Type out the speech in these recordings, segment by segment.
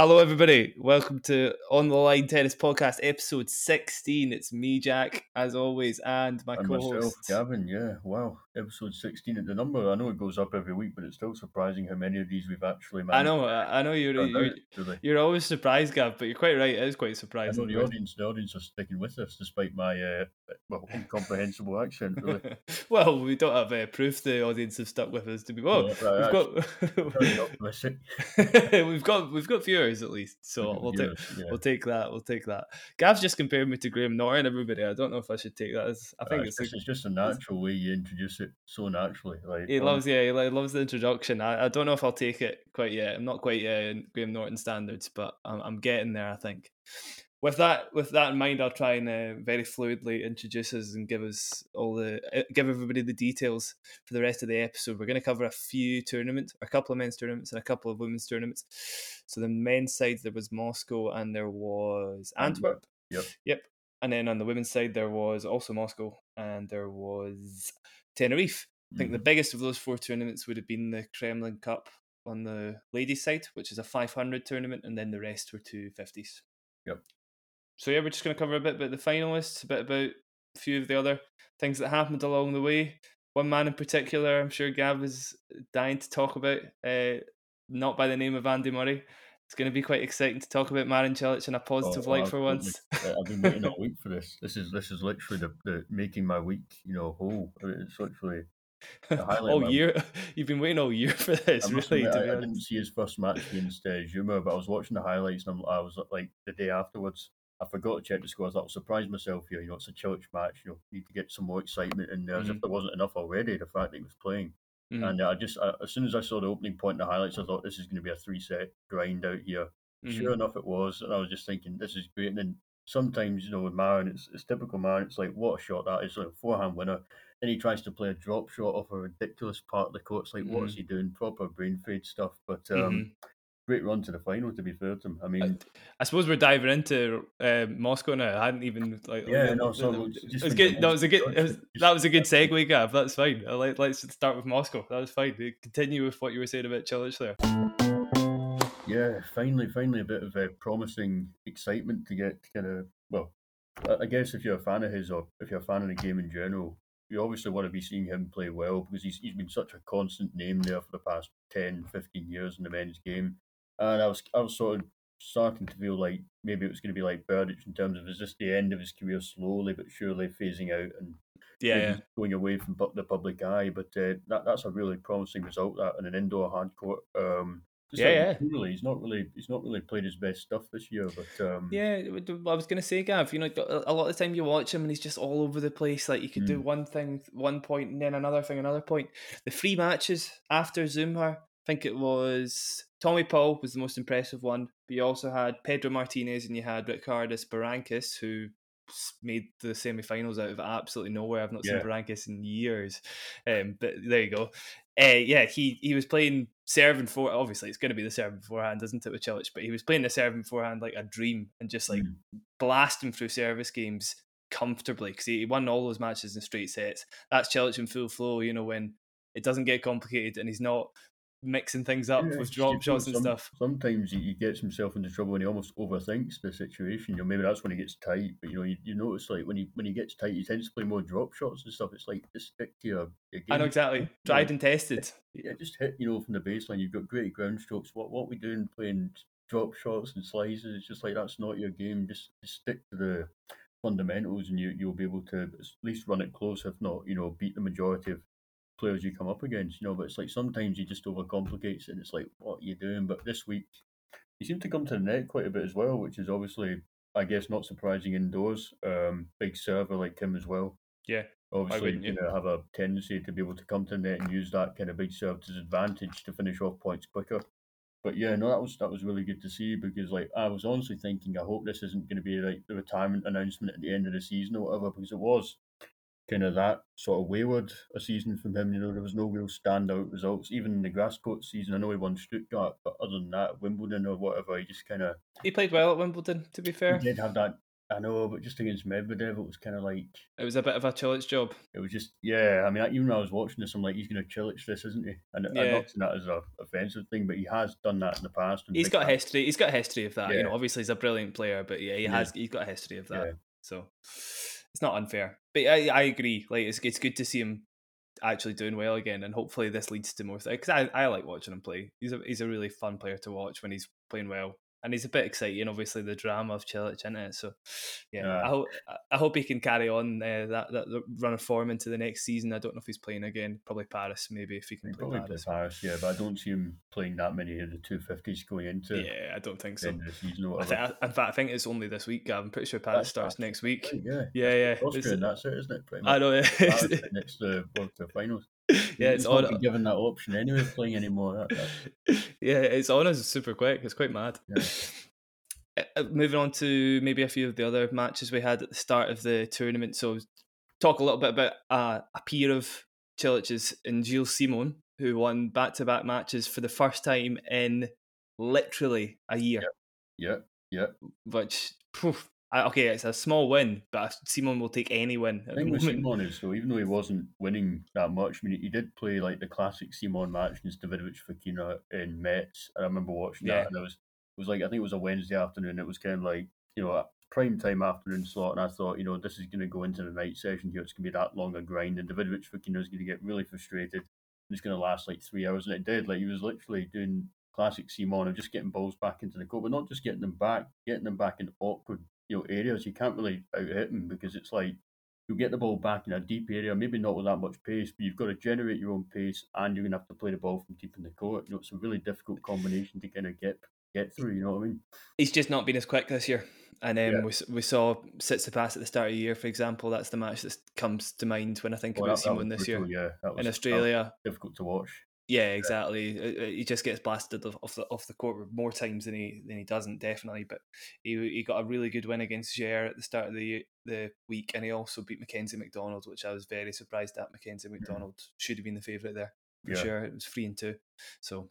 Hello, everybody. Welcome to On the Line Tennis Podcast, episode 16. It's me, Jack, as always, and my And co host. Gavin, yeah, wow. Episode 16 at the number. I know it goes up every week, but it's still surprising how many of these we've actually I know, I I know you're, you're, out, you're always surprised, Gav, but you're quite right. It is quite I know surprising. the audience, the audience are sticking with us despite my uh, well incomprehensible accent. Really. well, we don't have uh, proof the audience have stuck with us to be. Well, we've got. we've got we've got viewers at least, so we'll take Viewers, yeah. we'll take that. We'll take that. Gav's just compared me to Graham Norton. Everybody, I don't know if I should take that. As, I think Uh, it's, it's, it's just a natural way you introduce it so naturally. Like he um, loves yeah he lo- loves the introduction. I, I don't know if I'll take it quite yet. I'm not quite yet in Graham Norton standards, but I'm, I'm getting there. I think. With that with that in mind, I'll try and uh, very fluidly introduce us and give us all the uh, give everybody the details for the rest of the episode. We're going to cover a few tournaments, a couple of men's tournaments and a couple of women's tournaments. So the men's side there was Moscow and there was Antwerp. Yep. Yep. And then on the women's side there was also Moscow and there was Tenerife. I think the Mhm. biggest of those four tournaments would have been the Kremlin Cup on the ladies' side, which is a 500 tournament, and then the rest were 250s. Yep. So yeah, we're just going to cover a bit about the finalists, a bit about a few of the other things that happened along the way. One man in particular, I'm sure Gav is dying to talk about, uh, not by the name of Andy Murray. It's going to be quite exciting to talk about Marin Cilic in a positive Oh, light for once. I've been waiting all week for this. This is this is literally the, the making my week, you know, whole. It's literally the highlight of all year, you've been waiting all year for this, I really. admit, to I, be I didn't see his first match against uh, Dzumhur, but I was watching the highlights and I'm, I was like the day afterwards. I forgot to check the scores. I was surprised myself here. You know, it's a Cilic match. You know, need to get some more excitement in there, as if Mhm. there wasn't enough already. The fact that he was playing, Mhm. and uh, I just I, as soon as I saw the opening point in the highlights, I thought this is going to be a three set grind out here. Mhm. Sure enough, it was, and I was just thinking this is great. And then sometimes you know with Marin, it's, it's typical Marin. It's like what a shot that is, like a forehand winner. Then he tries to play a drop shot off a ridiculous part of the court. It's like what is he doing? Proper brain fade stuff. But um, Mhm. Great run to the final. To be fair to him, I mean, I suppose we're diving into uh, Moscow now. I hadn't even like. Yeah, uh, no, uh, so it was good. it was a good. was, that was a good segue, Gav. That's fine. I like, let's start with Moscow. That was fine. Continue with what you were saying about Cilic there. yeah, finally, finally, a bit of a promising excitement to get kind of well. I- I guess if you're a fan of his or if you're a fan of the game in general, you obviously want to be seeing him play well because he's he's been such a constant name there for the past 10, 15 years in the men's game. And I was I was sort of starting to feel like maybe it was going to be like Berdych in terms of is this the end of his career slowly but surely phasing out and Yeah, yeah. going away from the public eye. But uh, that that's a really promising result. That in an indoor hard court. Um, just Yeah, yeah. Really, he's not really he's not really played his best stuff this year. But um, Yeah, I was gonna say, Gav. You know, a lot of the time you watch him and he's just all over the place. Like you could do Mm. one thing, one point, and then another thing, another point. The three matches after Dzumhur, I think it was Tommy Paul was the most impressive one. But you also had Pedro Martinez and you had Ricardas Berankis, who made the semi-finals out of absolutely nowhere. I've not Yeah. seen Barrancas in years, um, but there you go. Uh, yeah, he he was playing serving for. Obviously, it's going to be the serving forehand, isn't it, with Cilic? But he was playing the serving forehand like a dream and just like Mm. blasting through service games comfortably because he won all those matches in straight sets. That's Cilic in full flow. You know when it doesn't get complicated and he's not mixing things up Yeah, with drop shots and some- stuff. Sometimes he, he gets himself into trouble and he almost overthinks the situation. You know, maybe that's when he gets tight. But you know, you, you notice like when he when he gets tight, he tends to play more drop shots and stuff. It's like just stick to your, your game. I know exactly. Tried and tested. Yeah, just hit you know from the baseline. You've got great ground strokes. What what we doing playing drop shots and slices? It's just like that's not your game. Just, just stick to the fundamentals, and you you'll be able to at least run it close. If not, you know, beat the majority of players you come up against. You know, but it's like sometimes he just overcomplicates it. and It's like what are you doing? But this week he seemed to come to the net quite a bit as well, which is obviously I guess not surprising indoors. Um, big server like him as well. Yeah. Obviously, you know, have a tendency to be able to come to the net and use that kind of big serve to his advantage to finish off points quicker. But yeah, no, that was that was really good to see because like I was honestly thinking, I hope this isn't going to be like the retirement announcement at the end of the season or whatever, because it was kind of that sort of wayward a season from him. You know, there was no real standout results, even in the grass court season. I know he won Stuttgart, but other than that, Wimbledon or whatever, he just kind of He played well at Wimbledon. To be fair, he did have that I know, but just against Medvedev, it was kind of like it was a bit of a Cilic job. It was just yeah. I mean, even when I was watching this, I'm like, he's going to Cilic this, isn't he? And yeah. I'm not saying that as an offensive thing, but he has done that in the past. He's got a history. He's got a history of that. Yeah. You know, obviously he's a brilliant player, but yeah, he yeah. has. He's got a history of that. So it's not unfair. But I, I agree. Like it's it's good to see him actually doing well again, and hopefully this leads to more. Because I, I like watching him play. He's a he's a really fun player to watch when he's playing well and he's a bit exciting. Obviously, the drama of Cilic in it. So, yeah, yeah. I hope I hope he can carry on uh, that that run of form into the next season. I don't know if he's playing again. Probably Paris, maybe if he can play Paris. Paris, yeah, but I don't see him playing that many of the two fifties going into. Yeah, I don't think so. Season, I think, in fact, I think it's only this week. I'm pretty sure Paris that's starts next week. Yeah, yeah, yeah. Austrian, that's it, isn't it? I know. Yeah. next the World Cup finals yeah, it's on. Given that option anyway, playing anymore. Yeah, it's on us super quick. It's quite mad. Yeah. Uh, uh, moving on to maybe a few of the other matches we had at the start of the tournament. So, talk a little bit about uh, a peer of Cilic's and Gilles Simon, who won back to back matches for the first time in literally a year. Yeah, yeah. Which, poof, okay, it's a small win, but Simon will take any win. I think with Simon is so even though he wasn't winning that much, I mean, he did play like the classic Simon match against Davidovich Fokina in Metz. I remember watching that, and it was it was like I think it was a Wednesday afternoon. It was kind of like you know a prime time afternoon slot, and I thought you know this is going to go into the night session here. It's going to be that long a grind, and Davidovich Fokina is going to get really frustrated. It's going to last like three hours, and it did. Like he was literally doing classic Simon of just getting balls back into the court, but not just getting them back, getting them back in awkward you know areas. You can't really out hit him because it's like you'll get the ball back in a deep area, maybe not with that much pace, but you've got to generate your own pace and you're gonna have to play the ball from deep in the court. You know, it's a really difficult combination to kind of get get through. You know what I mean? He's just not been as quick this year. And um, yeah. we, we saw Tsitsipas at the start of the year, for example. That's the match that comes to mind when I think well, about Simon this brutal, year yeah, in Australia. difficult to watch. Yeah, exactly. Yeah. He just gets blasted off the off the court more times than he than he doesn't definitely. But he he got a really good win against Jair at the start of the the week, and he also beat Mackenzie McDonald, which I was very surprised at. Mackenzie McDonald mm. should have been the favourite there for yeah. sure. It was three and two, so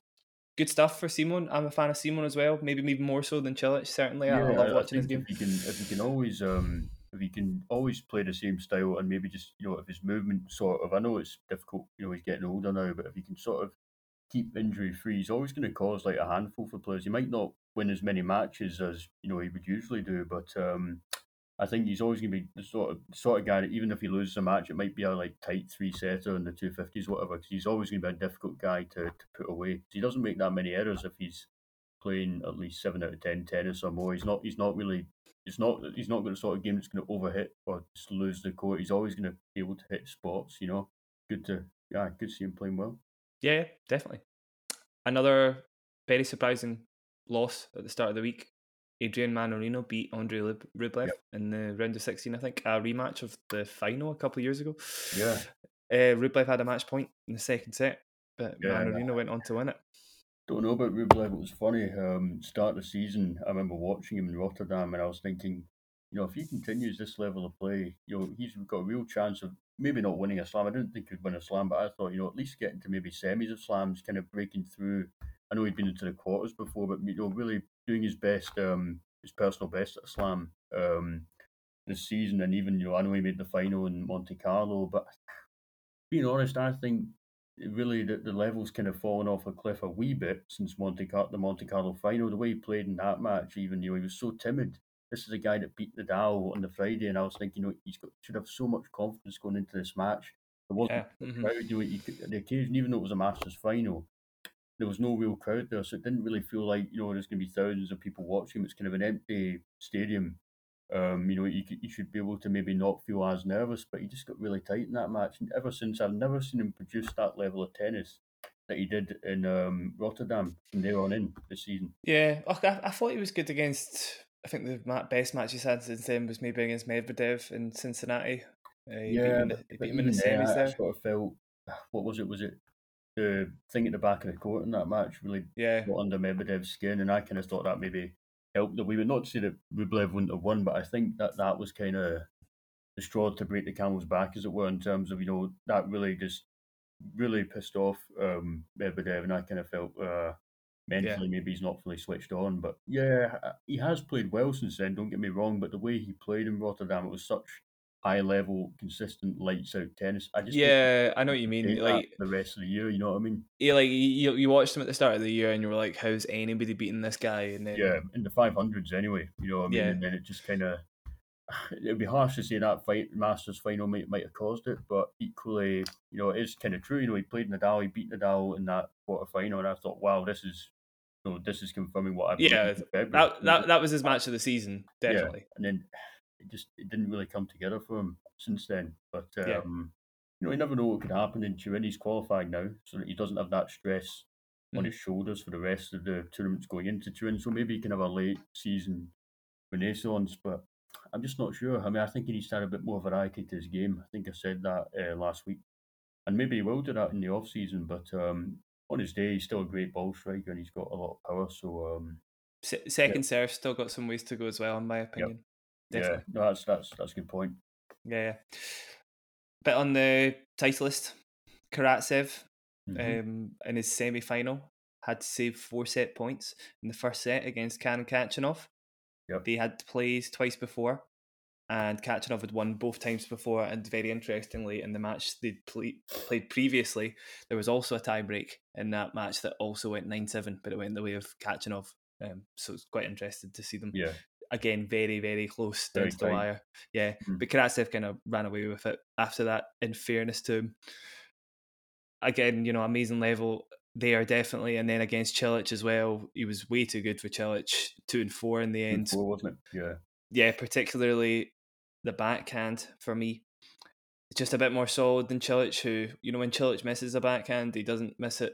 good stuff for Simon. I'm a fan of Simon as well. Maybe even more so than Cilic. Certainly, yeah, I love watching his game. If you can, if you can always um if he can always play the same style and maybe just you know if his movement sort of I know it's difficult you know he's getting older now but if he can sort of keep injury free he's always going to cause like a handful for players he might not win as many matches as you know he would usually do but um I think he's always going to be the sort of sort of guy that even if he loses a match, it might be a like tight three setter in the two fifties, whatever. Because he's always going to be a difficult guy to, to put away. He doesn't make that many errors if he's playing at least seven out of ten tennis or more. He's not. He's not really it's not he's not going to sort of game that's going to overhit or just lose the court. He's always going to be able to hit spots. You know, good to yeah, good to see him playing well. Yeah, definitely. Another very surprising loss at the start of the week. Adrian Mannarino beat Andre Rublev yep. in the round of 16, I think, a rematch of the final a couple of years ago. Yeah. Uh, Rublev had a match point in the second set, but yeah, Mannarino went on to win it. Don't know about Rublev. It was funny. Um, start of the season, I remember watching him in Rotterdam, and I was thinking, you know, if he continues this level of play, you know, he's got a real chance of maybe not winning a slam. I didn't think he'd win a slam, but I thought, you know, at least getting to maybe semis of slams, kind of breaking through. I know he'd been into the quarters before, but you know, really doing his best, um, his personal best at a slam um, this season, and even you know, I know he made the final in Monte Carlo, but being honest, I think really the, the levels kind of fallen off a cliff a wee bit since Monte Car- the Monte Carlo final. The way he played in that match, even you know, he was so timid. This is a guy that beat Nadal on the Friday, and I was thinking, you know, he's got should have so much confidence going into this match. There wasn't yeah. mm-hmm. crowd, you know, he could, the occasion, even though it was a Masters final, there was no real crowd there, so it didn't really feel like you know there's going to be thousands of people watching. It's kind of an empty stadium. Um, you know, you, you should be able to maybe not feel as nervous, but he just got really tight in that match. And ever since, I've never seen him produce that level of tennis that he did in um, Rotterdam from there on in this season. Yeah, I, I thought he was good against. I think the best match he's had since then was maybe against Medvedev in Cincinnati. Uh, yeah, beat him, the, beat him in the semis there. I sort of felt, what was it? Was it the thing at the back of the court in that match really yeah. got under Medvedev's skin? And I kind of thought that maybe helped that we would not say that Rublev wouldn't have won, but I think that that was kind of the straw to break the camel's back, as it were, in terms of you know that really just really pissed off um, Medvedev, and I kind of felt uh, mentally yeah. maybe he's not fully switched on. But yeah, he has played well since then. Don't get me wrong, but the way he played in Rotterdam, it was such high level, consistent, lights out tennis. I just yeah, I know what you mean. Like the rest of the year, you know what I mean? Yeah, like you you watched him at the start of the year, and you were like, "How's anybody beating this guy?" And then yeah, in the five hundreds anyway. You know what I mean? Yeah. And then it just kind of it'd be harsh to say that fight Masters final might might have caused it, but equally, you know, it is kind of true. You know, he played Nadal, he beat Nadal in that quarter final, and I thought, wow, this is you know, this is confirming what I've yeah that, that that was his match of the season, definitely. Yeah. And then it just it didn't really come together for him since then. But um, yeah. you know, you never know what could happen in Turin. He's qualified now, so that he doesn't have that stress mm. on his shoulders for the rest of the tournaments going into Turin. So maybe he can have a late season renaissance, but I'm just not sure. I mean, I think he needs to add a bit more variety to his game. I think I said that uh, last week, and maybe he will do that in the off season. But um, on his day, he's still a great ball striker and he's got a lot of power. So um, second yeah. serve still got some ways to go as well, in my opinion. Yep. Yeah, no, that's that's that's a good point. Yeah, but on the title list, Karatsev mm-hmm. um, in his semi final had to save four set points in the first set against Karen Khachanov. Yep. They had plays twice before, and Khachanov had won both times before. And very interestingly, in the match they play, played previously, there was also a tiebreak in that match that also went 9 7, but it went in the way of Khachanov. Um, so it's quite interested to see them. Yeah. Again, very, very close down to the wire. Yeah. Mm-hmm. But Karatsev kind of ran away with it after that, in fairness to him. Again, you know, amazing level there definitely, and then against Cilic as well, he was way too good for Cilic. Two and four in the end. Four, wasn't it? Yeah. Yeah, particularly the backhand for me. just a bit more solid than Cilic, who you know when Cilic misses a backhand, he doesn't miss it.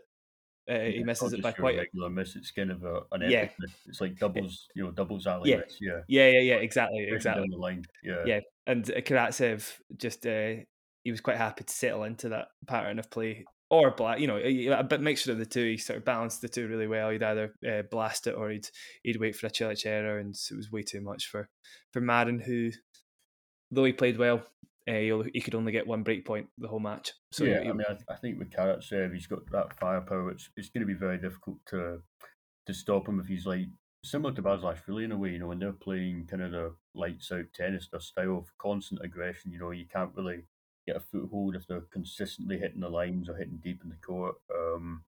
Uh, yeah, he misses it by quite a regular miss. It's kind of a, an yeah. It's like doubles, you know, doubles alley yeah. Miss. yeah, yeah, yeah, yeah, exactly, exactly. Down the line, yeah, yeah. And Karatsev just uh, he was quite happy to settle into that pattern of play or black, you know, a bit mixture of the two. He sort of balanced the two really well. He'd either uh, blast it or he'd he'd wait for a Cilic error, and it was way too much for for Marin, who though he played well, uh, he could only get one break point the whole match. So yeah, I mean, I, I, think with Karatsev, he's got that firepower. It's it's going to be very difficult to to stop him if he's like similar to Basilashvili in a way. You know, when they're playing kind of the lights out tennis, their style of constant aggression. You know, you can't really get a foothold if they're consistently hitting the lines or hitting deep in the court. Um,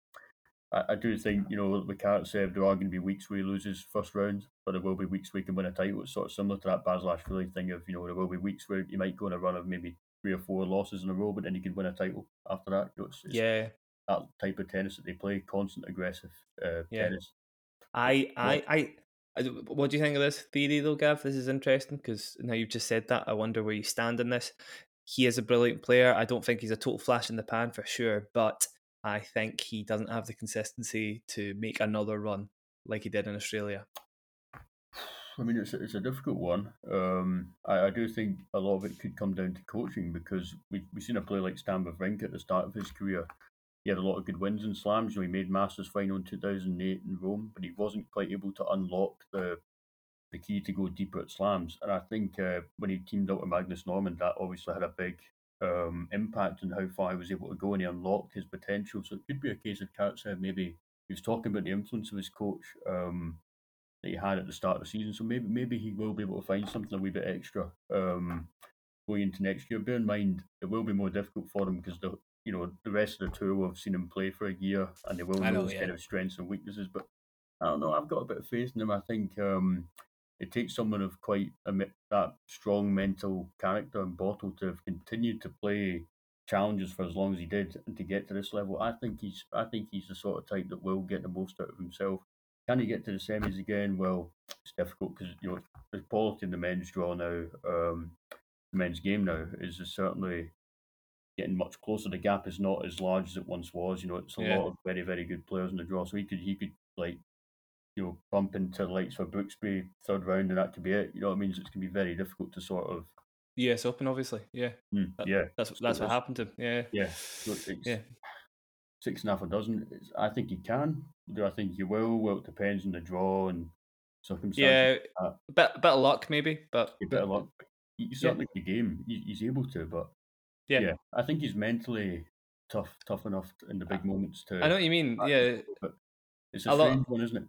I, I, do think, you know, with Karatsev, there are going to be weeks where he loses first round, but there will be weeks where he can win a title. It's sort of similar to that Basilashvili thing of, you know, there will be weeks where you might go on a run of maybe three or four losses in a row, but then you can win a title after that. You know, it's, it's yeah. That type of tennis that they play, constant aggressive uh, yeah. tennis. I, I, I, what do you think of this theory, though, Gav? This is interesting because now you've just said that. I wonder where you stand in this. He is a brilliant player. I don't think he's a total flash in the pan for sure, but I think he doesn't have the consistency to make another run like he did in Australia. I mean, it's a, it's a difficult one. Um, I, I, do think a lot of it could come down to coaching because we we've seen a player like Stan Wawrinka at the start of his career. He had a lot of good wins in slams. You know, he made Masters final in two thousand eight in Rome, but he wasn't quite able to unlock the the key to go deeper at slams. And I think uh, when he teamed up with Magnus Norman, that obviously had a big um, impact on how far he was able to go and he unlocked his potential. So it could be a case of Karatsev maybe he was talking about the influence of his coach um, that he had at the start of the season. So maybe maybe he will be able to find something a wee bit extra um, going into next year. Bear in mind it will be more difficult for him because the you know the rest of the tour we've seen him play for a year and they will know, know his yeah. kind of strengths and weaknesses. But I don't know. I've got a bit of faith in him. I think um, it takes someone of quite a that strong mental character and bottle to have continued to play challenges for as long as he did and to get to this level. I think he's I think he's the sort of type that will get the most out of himself. Can he get to the semis again? Well, it's difficult because you know the quality in the men's draw now, um, the men's game now is certainly getting much closer. The gap is not as large as it once was. You know, it's a yeah. lot of very very good players in the draw, so he could he could like you know, bump into the likes for Brooksby third round and that could be it. You know what I mean? So it's going to be very difficult to sort of. US Open, obviously. Yeah. Mm, that, yeah. That's that's what happened to him. Yeah. Yeah. So yeah. Six and a half a dozen. I think he can. Do I think he will? Well, it depends on the draw and circumstances. Yeah. A bit, bit of luck, maybe, but. A bit of luck. He's certainly yeah. the game. He's able to, but. Yeah. yeah. I think he's mentally tough, tough enough in the big moments to. I know what you mean. Yeah. But It's a, a strange lot, one, isn't it?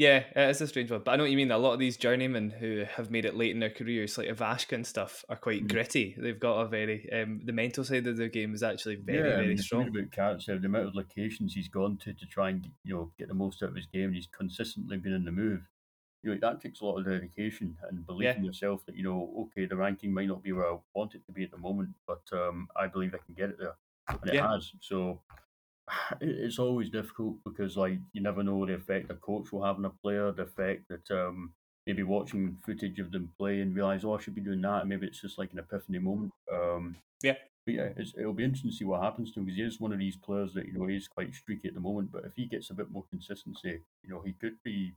Yeah, it's a strange one, but I know what you mean. A lot of these journeymen who have made it late in their careers, like Ivashka and stuff, are quite mm. gritty. They've got a very um, the mental side of their game is actually very, yeah, very I mean, strong. About Karatsev, the amount of locations he's gone to to try and you know get the most out of his game, and he's consistently been in the move. You know that takes a lot of dedication and belief yeah. in yourself that you know, okay, the ranking might not be where I want it to be at the moment, but um, I believe I can get it there, and it yeah. has. So it's always difficult because like you never know the effect a coach will have on a player, the effect that um, maybe watching footage of them play and realize, oh, I should be doing that. And maybe it's just like an epiphany moment. Um, yeah. But yeah, it'll be interesting to see what happens to him because he is one of these players that you know he's quite streaky at the moment. But if he gets a bit more consistency, you know, he could be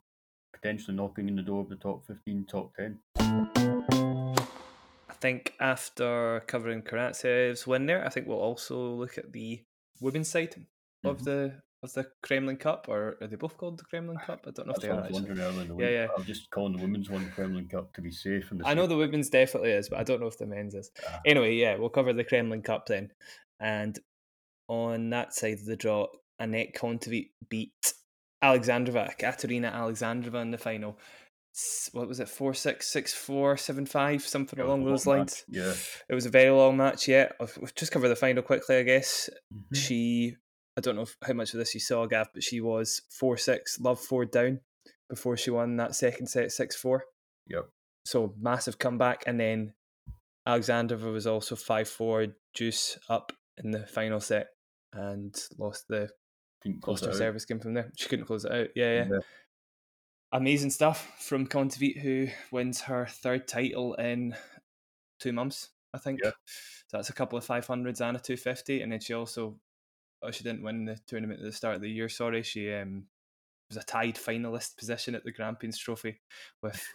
potentially knocking in the door of the top fifteen, top ten. I think after covering Karatsev's win there, I think we'll also look at the women's side of mm-hmm. the of the Kremlin Cup, or are they both called the Kremlin Cup? I don't know That's if they are. I was wondering earlier in the week. Yeah, yeah. I'm just calling the women's one Kremlin Cup to be safe. I know the women's definitely is, but I don't know if the men's is. Yeah. Anyway, yeah, we'll cover the Kremlin Cup then. And on that side of the draw, Anett Kontaveit beat Alexandrova, Katerina Alexandrova in the final. What was it? Four six six four seven five something yeah, along those lines. Match. Yeah, it was a very long match. Yeah, we'll just cover the final quickly. I guess mm-hmm. she I don't know how much of this you saw, Gav, but she was 4 6, love 4 down before she won that second set 6 4. Yep. So massive comeback. And then Alexandrova was also 5 4, juice up in the final set and lost the lost her service game from there. She couldn't close it out. Yeah, yeah. yeah. Amazing stuff from Kontaveit, who wins her third title in two months, I think. Yeah. So that's a couple of 500s and a 250. And then she also oh, she didn't win the tournament at the start of the year. Sorry, she um, was a tied finalist position at the Grampians Trophy with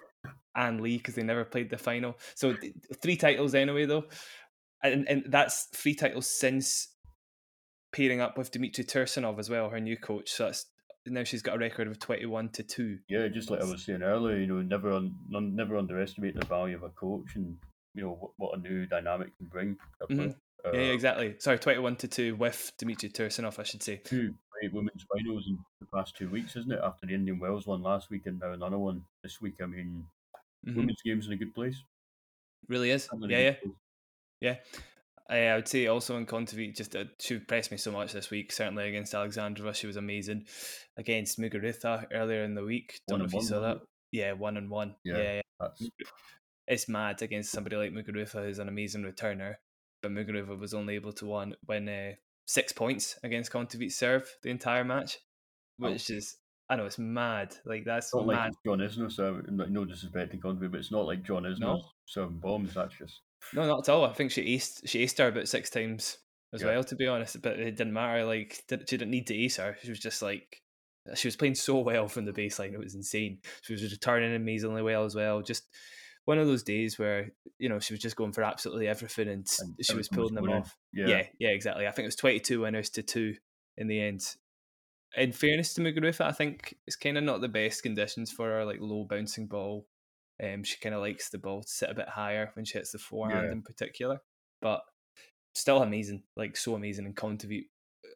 Ann Li because they never played the final. So three titles anyway, though, and and that's three titles since pairing up with Dmitry Tursunov as well, her new coach. So that's now she's got a record of twenty-one to two. Yeah, just like I was saying earlier, you know, never un, never underestimate the value of a coach and you know what, what a new dynamic can bring. Mm-hmm. Uh, yeah, exactly. Sorry, twenty-one to two with Dmitry Tursunov, I should say. Two great women's finals in the past two weeks, isn't it? After the Indian Wells one last week and now another one this week. I mean, mm-hmm. women's games in a good place. Really is. Yeah, yeah, place. yeah. I, would say also in Kontaveit, just uh, she impressed me so much this week. Certainly against Alexandrova, she was amazing. Against Muguruza earlier in the week, don't one know if you saw that. Yeah, one and one. Yeah, yeah. It's mad against somebody like Muguruza, who's an amazing returner but Muguruza was only able to win, win uh, six points against Kontaveit's serve the entire match, which oh. is I know it's mad. Like that's not mad. like John Isner, so no disrespect to Kontaveit, but it's not like John Isner no. serving bombs. That's just no, not at all. I think she aced she aced her about six times as yeah. well, to be honest. But it didn't matter. Like she didn't need to ace her. She was just like she was playing so well from the baseline. It was insane. She was returning amazingly well as well. Just one of those days where you know she was just going for absolutely everything and, and she was pulling them off. Yeah. yeah, yeah, exactly. I think it was twenty two winners to two in the end. In fairness to Muguruza, I think it's kind of not the best conditions for her, like low bouncing ball. Um, she kind of likes the ball to sit a bit higher when she hits the forehand yeah. in particular, but still amazing, like so amazing. And Kontaveit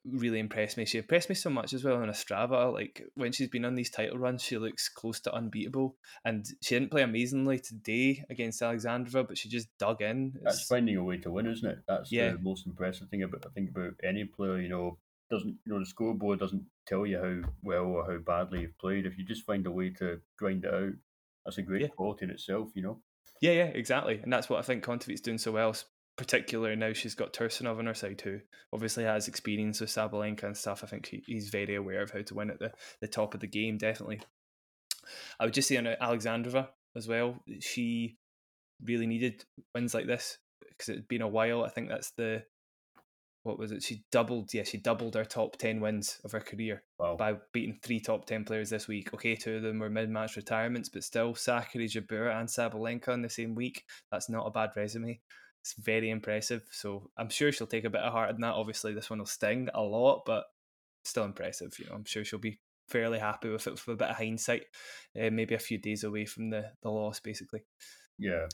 really impressed me. She impressed me so much as well on Ostrava. Like when she's been on these title runs, she looks close to unbeatable. And she didn't play amazingly today against Alexandrova, but she just dug in. It's... That's finding a way to win, isn't it? That's yeah. the most impressive thing about I think about any player. You know, doesn't you know the scoreboard doesn't tell you how well or how badly you've played. If you just find a way to grind it out, that's a great yeah. quality in itself. You know. Yeah, yeah, exactly, and that's what I think Kontaveit's doing so well particularly now she's got Tursunov on her side who obviously has experience with Sabalenka and stuff. I think he, he's very aware of how to win at the, the top of the game, definitely. I would just say on uh, Alexandrova as well, she really needed wins like this because it had been a while. I think that's the what was it? She doubled, yeah, she doubled her top ten wins of her career wow. by beating three top ten players this week. Okay, two of them were mid-match retirements, but still, Sakkari, Jabeur, and Sabalenka in the same week. That's not a bad resume. It's very impressive. So I'm sure she'll take a bit of heart in that. Obviously, this one will sting a lot, but still impressive. You know, I'm sure she'll be fairly happy with it with a bit of hindsight. Uh, maybe a few days away from the the loss, basically. Yeah,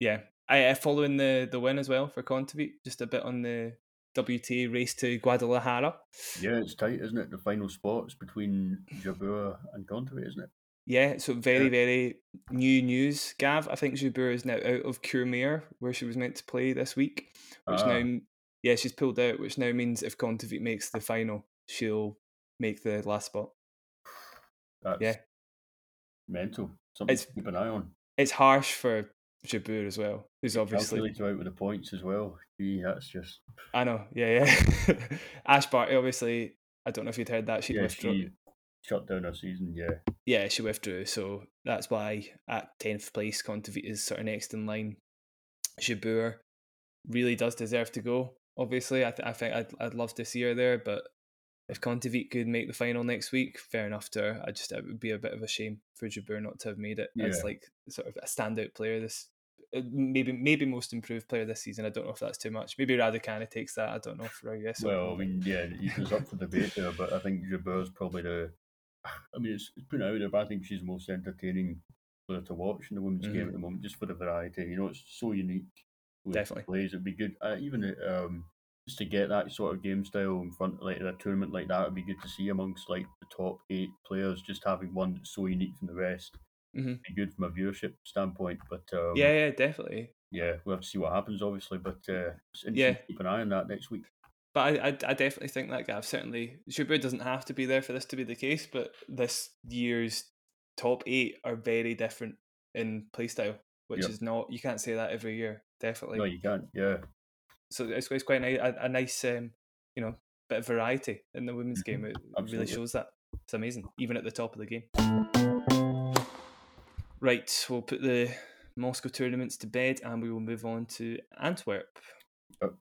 yeah. I, I following the the win as well for Kontaveit. Just a bit on the WTA race to Guadalajara. Yeah, it's tight, isn't it? The final spots between Jabeur and Kontaveit, isn't it? Yeah, so very, very new news, Gav. I think Jabeur is now out of Courmayeur, where she was meant to play this week, which Ah. now, yeah, she's pulled out, which now means if Kontaveit makes the final, she'll make the last spot. That's Yeah. mental. Something It's- to keep an eye on. It's harsh for Jabeur as well, who's obviously Calculator out with the points as well. Gee, that's just I know, yeah, yeah. Ash Barty, obviously, I don't know if you'd heard that. She yeah. withdrew. She shut down her season. Yeah, Yeah, she withdrew. So that's why at 10th place, Kontaveit is sort of next in line. Jabeur really does deserve to go, obviously. I, th- I think I'd, I'd love to see her there, but if Kontaveit could make the final next week, fair enough to her. I just, it would be a bit of a shame for Jabeur not to have made it as like sort of a standout player this uh, maybe maybe most improved player this season. I don't know if that's too much. Maybe Raducanu takes that. I don't know for a yes. well. I mean, yeah, it was up for debate there, but I think Jabeur's probably the. I mean, it's, it's put out there, but I think she's the most entertaining player to watch in the women's game Mhm. at the moment, just for the variety. You know, it's so unique. the way she Definitely. plays. It'd be good, uh, even um, just to get that sort of game style in front, of like in a tournament like that, it'd be good to see amongst like the top eight players, just having one that's so unique from the rest. Mhm. Be good from a viewership standpoint, but um, yeah, yeah, definitely. yeah, we'll have to see what happens, obviously. But uh, Yeah. keep an eye on that next week. But I, I, I definitely think that Gav certainly Jabeur doesn't have to be there for this to be the case. But this year's top eight are very different in playstyle, which Yep. is not you can't say that every year. Definitely. No, you can't. Yeah, so it's, it's quite nice, a, a nice um, you know bit of variety in the women's game. It really Mm-hmm. Shows that. It's amazing, even at the top of the game. Right, we'll put the Moscow tournaments to bed, and we will move on to Antwerp. Yep.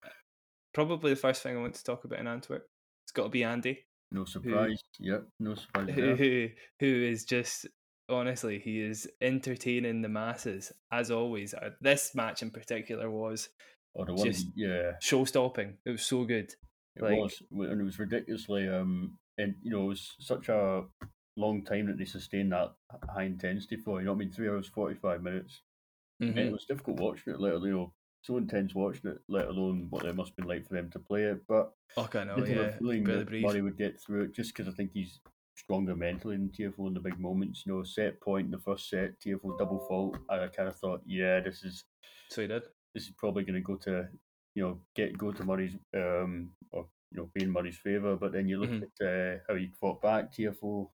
Probably the first thing I want to talk about in Antwerp. It's got to be Andy. no surprise. Yep, no surprise who, who who is just honestly he is entertaining the masses as always. Uh, This match in particular was the one, just- yeah, show stopping. It was so good. it like- was, and it was ridiculously. Um, and you know, it was such a long time that they sustained that high intensity for. You know, what I mean, three hours forty five minutes. And it was difficult watching it. Literally, you know, so intense watching it. Let alone what it must have been like for them to play it. But I know. I Yeah, feeling that breathe. Murray would get through it just because I think he's stronger mentally than Tiafoe in the big moments. You know, set point in the first set, Tiafoe double fault. I kind of thought, yeah, this is So he did. this is probably going to go to, you know, get go to Murray's um or you know be in Murray's favour. But then you look Mhm. at uh, how he fought back, Tiafoe.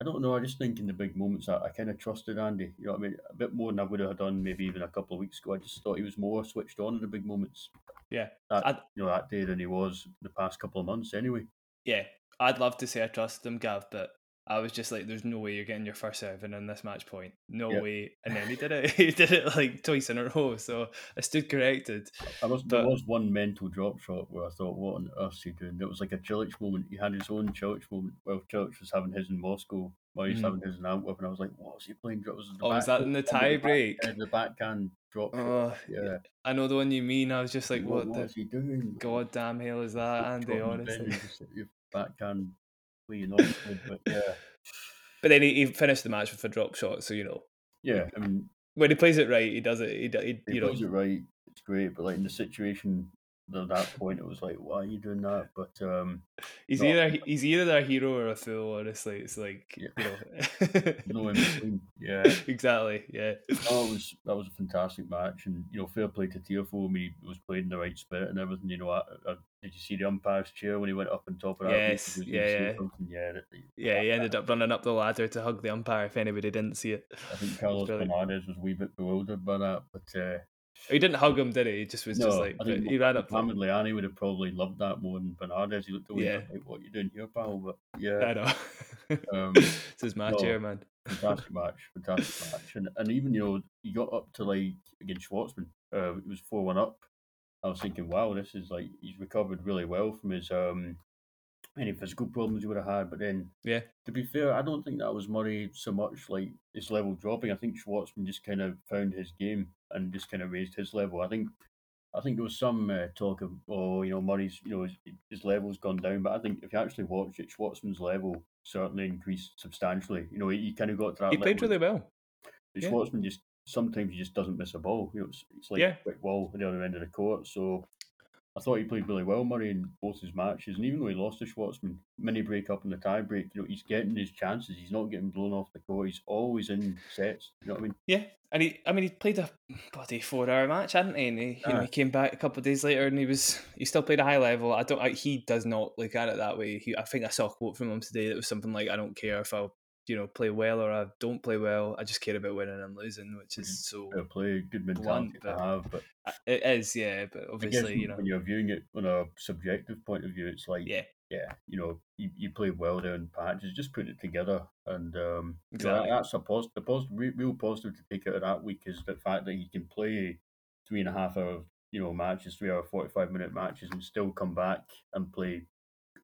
I don't know. I just think in the big moments, I, I kind of trusted Andy. You know what I mean? A bit more than I would have done maybe even a couple of weeks ago. I just thought he was more switched on in the big moments. Yeah. That I'd- you know that day than he was the past couple of months. Anyway. Yeah, I'd love to say I trust him, Gav, but I was just like, "There's no way you're getting your first serving in this match point. No Yep. way." And then he did it. He did it like twice in a row. So I stood corrected. I was, there was one mental drop shot where I thought, what on earth is he doing? It was like a Cilic moment. He had his own Cilic moment. Well, Cilic was having his in Moscow, Murray's Mhm. having his in Antwerp, and I was like, what was he playing? It was Oh, was back- that in the under tie back- break? the backhand drop shot. Oh, Yeah. I know the one you mean. I was just like, what, "What what is the he doing? goddamn hell is that, Andy?" Honestly. pen and just, your backhand playing off. but yeah. But then he, he finished the match with a drop shot. So you know, Yeah, I mean, when he plays it right, he does it. He, he he you know, it right. It's great, but like in the situation at that point, it was like, why are you doing that? But um, he's no. either he's either a hero or a fool. Honestly, it's like Yeah. you know, no in between. Yeah. exactly. Yeah. No, it was that was a fantastic match, and you know, fair play to Tiafoe. I mean, he was played in the right spirit and everything. You know, I, I, did you see the umpire's chair when he went up on top of that? Yes, Because he was yeah, yeah. yeah. that- he ended up running up the ladder to hug the umpire if anybody didn't see it. I think Carlos. Bernardes was a wee bit bewildered by that, but uh, He didn't hug him, did he? He just was no, just like, I he ran up. Mohamed Lahyani would have probably loved that more than Bernardes. He looked away Yeah. like, "What you doing here, pal?" But I yeah, know. um, this is my no. chair, man. fantastic match, fantastic match, and and even you know he got up to like against Schwartzman, uh, it was four one up. I was thinking, wow, this is like he's recovered really well from his um any physical problems he would have had. But then, Yeah. to be fair, I don't think that was Murray so much like his level dropping. I think Schwartzman just kind of found his game and just kind of raised his level. I think. I think there was some uh, talk of, oh, you know, Murray's, you know, his, his level's gone down. But I think if you actually watch it, Schwartzman's level certainly increased substantially. You know, he, he kind of got to that He played really well. Yeah. Schwartzman just sometimes he just doesn't miss a ball. You know, it's, it's like Yeah. a quick wall at the other end of the court. So I thought he played really well, Murray, in both his matches. And even though he lost to Schwartzman, mini break up in the tie break, you know, he's getting his chances. He's not getting blown off the court. He's always in sets. You know what I mean? Yeah, and he, I mean, he played a bloody four-hour match, hadn't he? And he, you know, he came back a couple of days later, and he was he still played a high level. I don't, I, he does not look at it that way. He, I think I saw a quote from him today that was something like, "I don't care if I you know play well or I don't play well. I just care about winning and losing, which is Mm-hmm. so Fair play, good mentality blunt, to have. But it is, yeah. But obviously, you know, when you're viewing it on a subjective point of view, it's like, yeah, yeah, you know, you, you played well down patches, just put it together. And um, you know, Exactly. that's a positive, the positive, re- real positive to take out of that week is the fact that he can play three and a half hour, you know, matches, three hour, 45 minute matches and still come back and play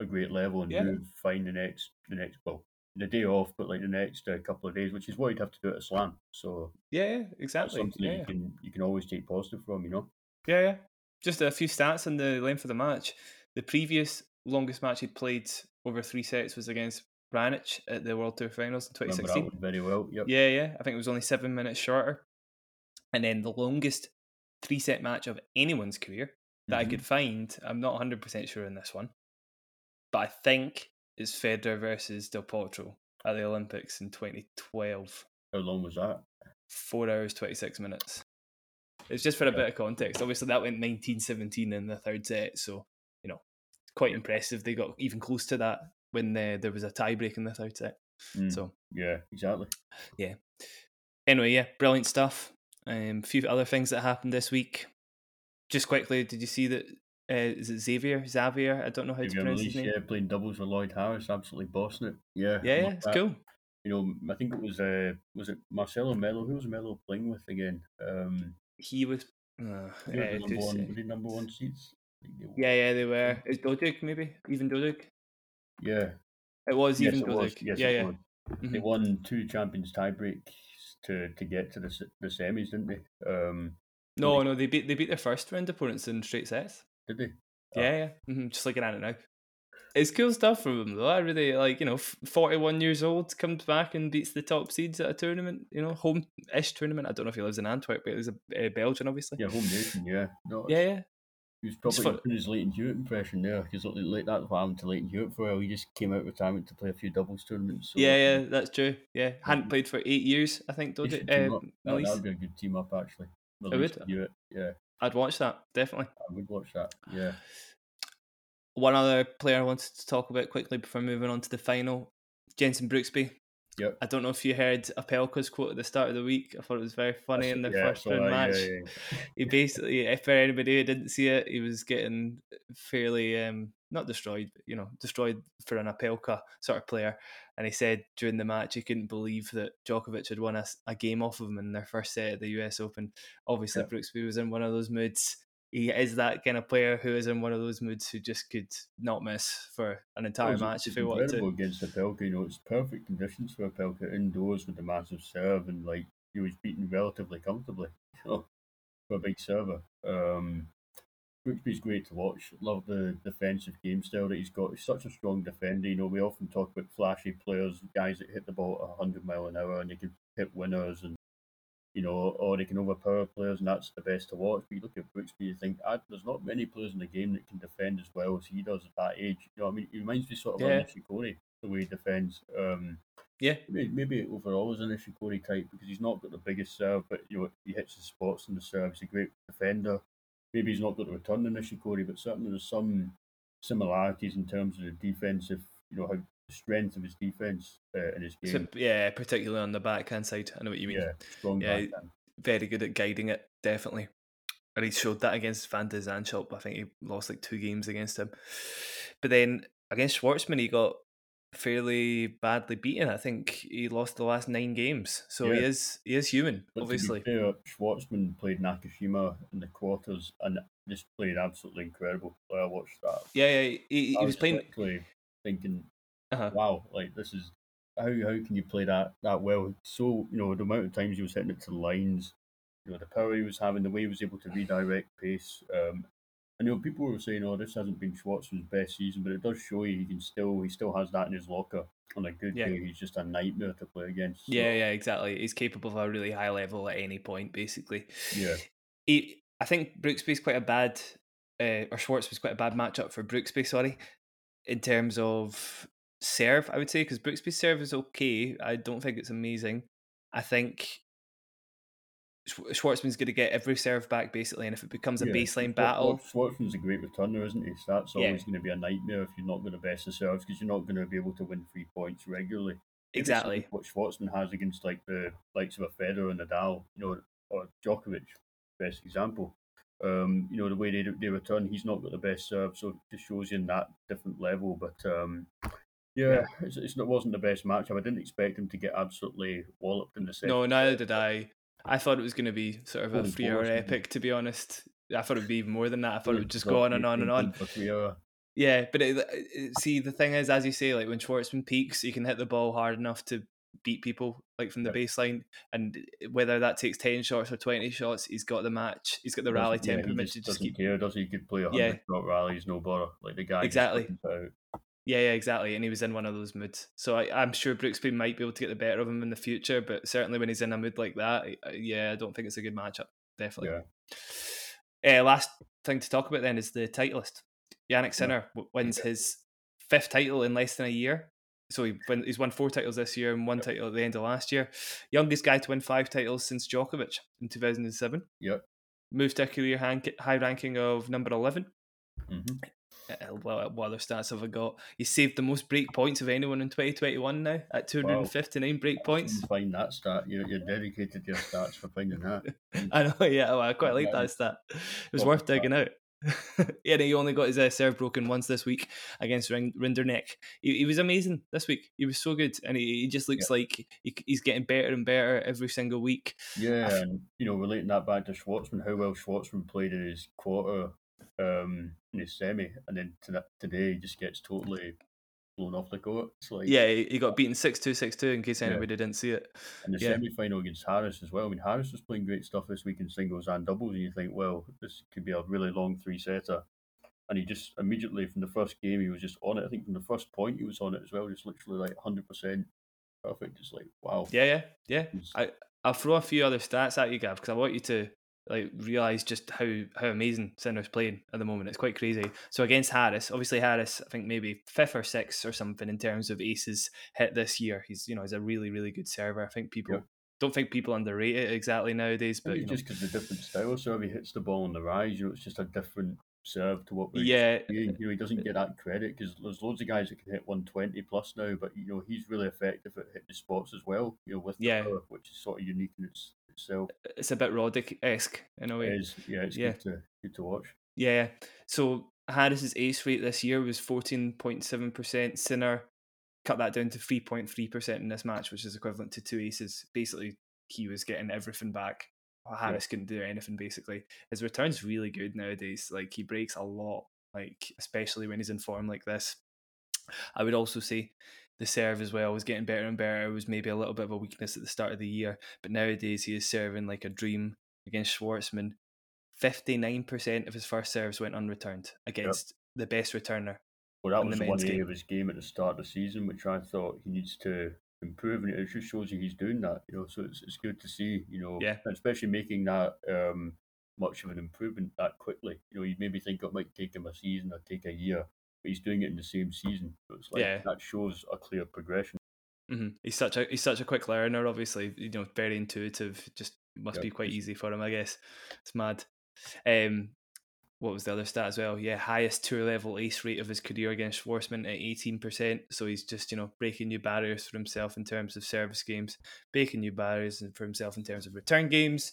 a great level and Yeah. move fine the next, the next, well, the day off, but like the next uh, couple of days, which is what you'd have to do at a slam. So yeah, exactly. something Yeah, that you can you can always take positive from, you know. yeah, yeah. Just a few stats on the length of the match. The previous longest match he'd played over three sets was against Raonic at the World Tour Finals in Remember that 2016. one very well. Yep. Yeah, yeah. I think it was only seven minutes shorter. And then the longest three set match of anyone's career that I Mhm. could find, I'm not 100% sure in this one, but I think is Federer versus Del Potro at the Olympics in 2012. How long was that? Four hours, 26 minutes. It's just for a bit of context. Obviously, that went 1917 in the third set. So, you know, quite impressive. They got even close to that when uh, there was a tie break in the third set. Mm. So, Yeah, exactly. Yeah. Anyway, yeah, brilliant stuff. Um, a few other things that happened this week. Just quickly, did you see that? Uh, is it Xavier? Xavier? I don't know how to Xavier pronounce his name. yeah, playing doubles with Lloyd Harris, absolutely bossing it. Yeah, Yeah, yeah, it's that. cool. You know, I think it was uh, was it Marcelo Melo? Who was Melo playing with again? Um, He was. Uh, was uh, number one? Was he number one seeds? They yeah, yeah, they were. Is Dodig maybe even Dodig? yeah. It was Yes, even it was. Yes, yeah, it yeah. was. They won two champions tiebreaks to to get to the the semis, didn't they? Um, No, no, they beat they beat their first round opponents in straight sets. Did they? Oh. Yeah, yeah, hmm just like an now. It's cool stuff from them though. I really like, you know, forty one years old comes back and beats the top seeds at a tournament. You know, home ish tournament. I don't know if he lives in Antwerp, but he's a uh, Belgian, obviously. Yeah, home nation. Yeah, no, yeah, yeah. He was probably fun. doing his Lleyton Hewitt impression there because like that's what happened to Lleyton Hewitt for a while. He just came out of retirement to play a few doubles tournaments. So yeah, yeah, that's true. Yeah, hadn't played for eight years. I think. Did it? Uh, up. That, would be a good team up actually. would. Hewitt. Yeah, I'd watch that definitely. I would watch that. Yeah, One other player I wanted to talk about quickly before moving on to the final, Jenson Brooksby. Yep. I don't know if you heard Opelka's quote at the start of the week. I thought it was very funny in the yeah, first round match. Yeah, yeah. He basically, if for anybody who didn't see it, he was getting fairly um, not destroyed, but you know, destroyed for an Opelka sort of player. And he said during the match he couldn't believe that Djokovic had won a game off of him in their first set at the US Open. Obviously, Yeah. Brooksby was in one of those moods. He is that kind of player who is in one of those moods who just could not miss for an entire match if he wanted incredible to. against Opelka. You know, it's perfect conditions for a Opelka indoors with the massive serve and like he was beaten relatively comfortably. So for a big server. Um, Brooksby's great to watch. Love the defensive game style that he's got. He's such a strong defender. You know, we often talk about flashy players, guys that hit the ball at 100 mile an hour and they can hit winners and, you know, or they can overpower players and that's the best to watch. But you look at Brooksby, you think, ah, there's not many players in the game that can defend as well as he does at that age. You know, I mean, he reminds me sort of Yeah. of Nishikori, the way he defends. Um, Yeah. Maybe, maybe overall is a Nishikori type because he's not got the biggest serve, but you know he hits his spots in the serve. He's a great defender. Maybe he's not going to return in Nishikori, but certainly there's some similarities in terms of the defensive. You know how the strength of his defense uh, in his So, game. yeah, particularly on the backhand side. I know what you mean. yeah, strong Yeah, backhand. very good at guiding it, definitely. And he showed that against Van de Zandschulp. I think he lost like two games against him. But then against Schwartzman, he got fairly badly beaten. I think he lost the last nine games. So he is he is human, But obviously. fair, Schwartzman played Nakashima in the quarters and just played absolutely incredible. I watched that. Yeah, yeah. He, he I was playing. thinking, Uh-huh. wow, like this is how how can you play that that well? So you know the amount of times he was hitting it to the lines, you know the power he was having, the way he was able to redirect pace. Um, and you know people were saying, oh, this hasn't been Schwartzman's best season, but it does show you he can still he still has that in his locker. On a good Yeah. day, he's just a nightmare to play against. So, Yeah, yeah, exactly. He's capable of a really high level at any point, basically. Yeah. He, I think Brooksby's quite a bad uh, or Schwartz was quite a bad matchup for Brooksby. Sorry, in terms of serve, I would say because Brooksby's serve is okay. I don't think it's amazing. I think Schwartzman's going to get every serve back basically, and if it becomes a yeah. baseline battle, Schwartzman's a great returner, isn't he? So that's always yeah. going to be a nightmare if you're not going to best the serves because you're not going to be able to win three points regularly. Exactly. What Schwartzman has against like the likes of a Federer and Nadal, you know, or Djokovic, best example. Um, you know the way they they return, he's not got the best serve, so it just shows you in that different level. But um, yeah. It's, it's, it wasn't the best matchup. I didn't expect him to get absolutely walloped in the second. No, neither did I. I thought it was going to be sort of a three-hour epic. To be honest, I thought it would be even more than that. I thought it would just go on and on and on. Yeah, but it, it, see, the thing is, as you say, like when Schwartzman peaks, he can hit the ball hard enough to beat people like from the baseline, and whether that takes ten shots or twenty shots, he's got the match. He's got the rally yeah, temperament to just keep. Care, does he? he could play hundred yeah. shot rallies, no bother. Like the guy exactly. Yeah, yeah, exactly. And he was in one of those moods. So I, am sure Brooksby might be able to get the better of him in the future, but certainly when he's in a mood like that, yeah, I don't think it's a good matchup. Definitely. Yeah. Uh, last thing to talk about then is the titleist. Jannik Sinner yeah. wins his fifth title in less than a year. So he he's won four titles this year and one title at the end of last year. Youngest guy to win five titles since Djokovic in 2007. Yep. Moved to a career high ranking of number 11. Mm-hmm. Uh, what, what other stats have I got? He saved the most break points of anyone in 2021 now at 259 wow. break points. Find that stat. You're, you're dedicated to your stats for finding that. I know, yeah. Well, I quite like that stat. It was worth digging out. yeah, he only got his uh, serve broken once this week against Rinderknech. He, he was amazing this week. He was so good, and he, he just looks yeah. like he, he's getting better and better every single week. Yeah, and you know, relating that back to Schwartzman, how well Schwartzman played in his quarter um, in his semi, and then today he just gets totally blown off the court. It's like yeah, he got beaten 6-2, 6-2 in case anybody yeah. didn't see it. And the yeah. semi final against Harris as well. I mean, Harris was playing great stuff this week in singles and doubles, and you think, well, this could be a really long three setter. And he just immediately from the first game he was just on it. I think from the first point he was on it as well, just literally like hundred percent perfect. Just like wow. Yeah, yeah, yeah. I I'll throw a few other stats at you, Gav, because I want you to like realize just how how amazing Sinner's playing at the moment. It's quite crazy. So against Harris, obviously Harris, I think maybe fifth or sixth or something in terms of aces hit this year. He's you know he's a really really good server. I think people. Yeah. Don't think people underrate it exactly nowadays, but just because the different style serve, he hits the ball on the rise. You know, it's just a different serve to what we're yeah. You know, he doesn't get that credit because there's loads of guys that can hit 120 plus now, but you know he's really effective at hitting the spots as well. You know, with yeah, power, which is sort of unique in its so it's a bit Roddick esque in a way. It is, yeah, it's yeah. good to good to watch. Yeah. So Harris's ace rate this year was fourteen point seven percent. Sinner cut that down to three point three percent in this match, which is equivalent to two aces. Basically, he was getting everything back. Uh, Harris yeah. couldn't do anything basically. His return's really good nowadays. Like he breaks a lot, like especially when he's in form like this. I would also say the serve as well was getting better and better. It was maybe a little bit of a weakness at the start of the year, but nowadays he is serving like a dream against Schwartzman. 59% of his first serves went unreturned against yep. the best returner. Well, that was one area of his game at the start of the season, which I thought he needs to improve, and it just shows you he's doing that. You know, so it's it's good to see. You know, yeah, especially making that um, much of an improvement that quickly. You know, you maybe think it might take him a season or take a year, but he's doing it in the same season. So it's like yeah. that shows a clear progression. Mm-hmm. He's such a he's such a quick learner. Obviously, you know, very intuitive. Just must be quite easy for him, I guess. It's mad. Um, what was the other stat as well? Yeah, highest tour level ace rate of his career against Schwartzman at eighteen percent. So he's just you know breaking new barriers for himself in terms of service games, breaking new barriers for himself in terms of return games.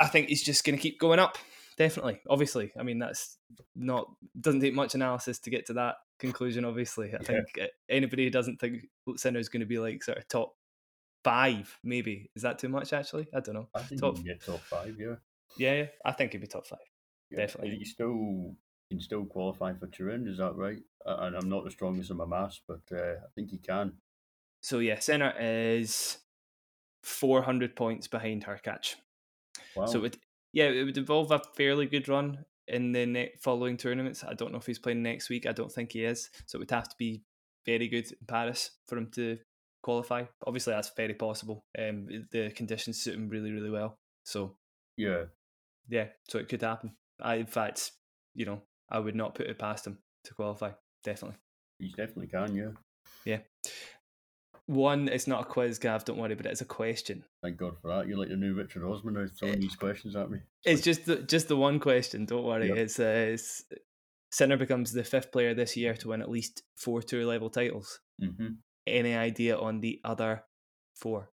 I think he's just going to keep going up definitely. Obviously, I mean that's not doesn't take much analysis to get to that conclusion. Obviously, I yeah. think uh, anybody who doesn't think Sinner is going to be like sort of top five, maybe is that too much? Actually, I don't know. I think top, get top five. Yeah. Yeah, I think he'd be top five. Yeah. Definitely. You still can still qualify for Turin. Is that right? And I'm not the strongest in my mass, but uh, I think he can. So yeah, Sinner is 400 points behind Hurkacz. Wow. So it yeah, it would involve a fairly good run in the ne- following tournaments. I don't know if he's playing next week. I don't think he is. So it would have to be very good in Paris for him to qualify. Obviously, that's very possible. Um, the conditions suit him really, really well. So yeah, yeah. So it could happen. I, in fact, you know, I would not put it past him to qualify. Definitely. He's definitely can, yeah. Yeah. One, it's not a quiz, Gav. Don't worry, but it's a question. Thank God for that. You're like your new Richard Osman now throwing these questions at me. It's just the, just the one question. Don't worry. Yep. It's, uh, it's Sinner becomes the fifth player this year to win at least four tour level titles. Mm-hmm. Any idea on the other four?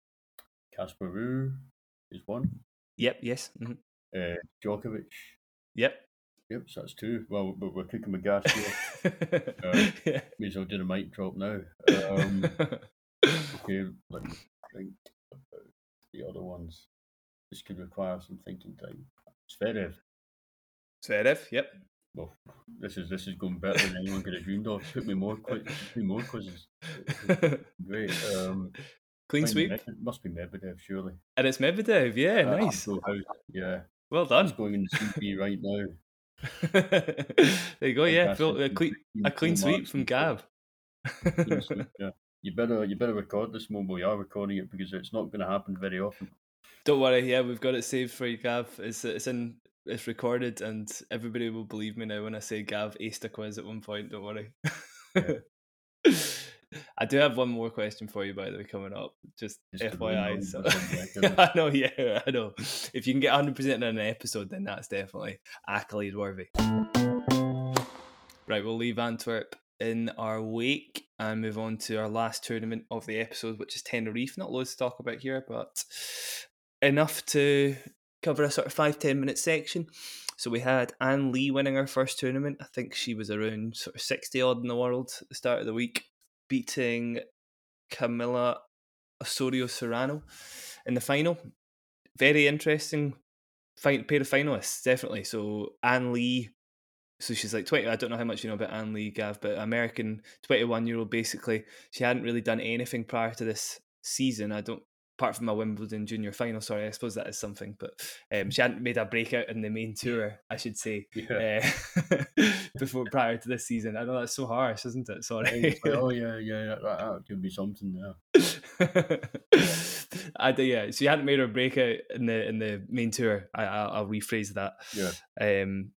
Casper Ruud is one. Yep. Yes. mhm, Uh, Djokovic. Yep. Yep, so that's two. Well, we're, we're kicking the gas here. Uh, yeah. May as well do the mic drop now. Um, okay, let me think about the other ones. This could require some thinking time. Zverev. Zverev. Yep. Well, this is this is going better than anyone could have dreamed of. Put me more quiz, put me more quizzes. Great. Um, Clean sweep. Med- must be Medvedev, surely. And it's Medvedev. Yeah. Uh, nice. Yeah, Well it's done. going in the CP right now. there you go. Yeah. Phil, a clean, a clean sweep from. Sweep, yeah. You better you better record this one. We are recording it because it's not going to happen very often. Don't worry, yeah, we've got it saved for you, Gav. It's it's in it's recorded, and everybody will believe me now when I say Gav aced a quiz at one point. Don't worry. I do have one more question for you, by the way, coming up. Just, Just FYI. So. I know, yeah, I know. If you can get 100% in an episode, then that's definitely accolade worthy. Right, we'll leave Antwerp in our wake and move on to our last tournament of the episode, which is Tenerife. Not loads to talk about here, but enough to cover a sort of five ten minute section. So we had Ann Li winning her first tournament. I think she was around sort of 60 odd in the world at the start of the week, beating Camila Osorio Serrano in the final. Very interesting fight, pair of finalists, definitely. So Ann Li, so she's like 20. I don't know how much you know about Ann Li, Gav, but American 21 year old basically. She hadn't really done anything prior to this season. I don't, apart from my Wimbledon junior final, sorry, I suppose that is something, but um, she hadn't made a breakout in the main tour, I should say. Yeah. Uh, before prior to this season, I know that's so harsh, isn't it? Sorry. Like, oh yeah, yeah, that, that, could be something. Yeah. I do, yeah. She hadn't made her breakout in the in the main tour. I, I'll, I'll rephrase that. Yeah. Um,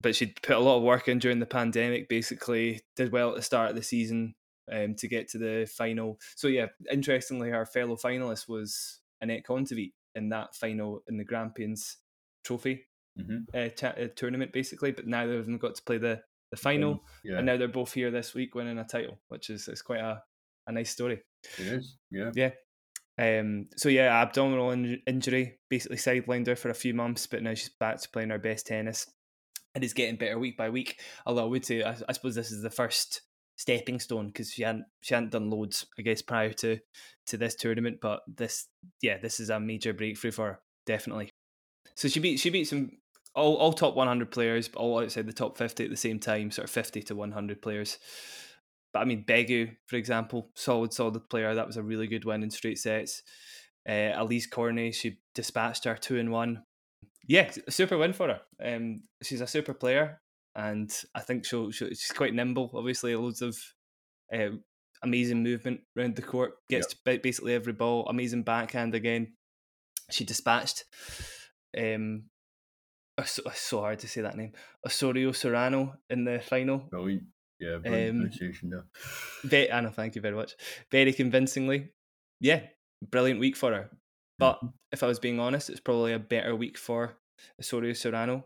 but she'd put a lot of work in during the pandemic. Basically, did well at the start of the season um, to get to the final. So yeah, interestingly, her fellow finalist was Anett Kontaveit in that final in the Grampians Trophy hmm uh, cha- uh, tournament, basically. But neither of them got to play the the final, Yeah, and now they're both here this week winning a title, which is is quite a, a nice story. it is. Yeah. Yeah. Um, so yeah, abdominal in- injury basically sidelined her for a few months, but now she's back to playing her best tennis, and is getting better week by week. Although I would say, I, I suppose this is the first stepping stone because she hadn't she hadn't done loads, I guess, prior to to this tournament. But this, yeah, this is a major breakthrough for her, definitely. So she beat she beat some all, all top 100 players, but all outside the top 50 at the same time, sort of 50 to 100 players. But I mean, Begu, for example, solid, solid player. That was a really good win in straight sets. Uh, Alizé Cornet, she dispatched her two and one. Yeah, super win for her. Um, she's a super player, and I think she'll, she'll she's quite nimble. Obviously, loads of uh, amazing movement around the court. Gets to basically every ball. Amazing backhand again. She dispatched. Um, so, so hard to say that name. Osorio Serrano in the final. Brilliant. Yeah, brilliant Um, pronunciation there. Very, I know, thank you very much. Very convincingly. Yeah, brilliant week for her. But if I was being honest, it's probably a better week for Osorio Serrano,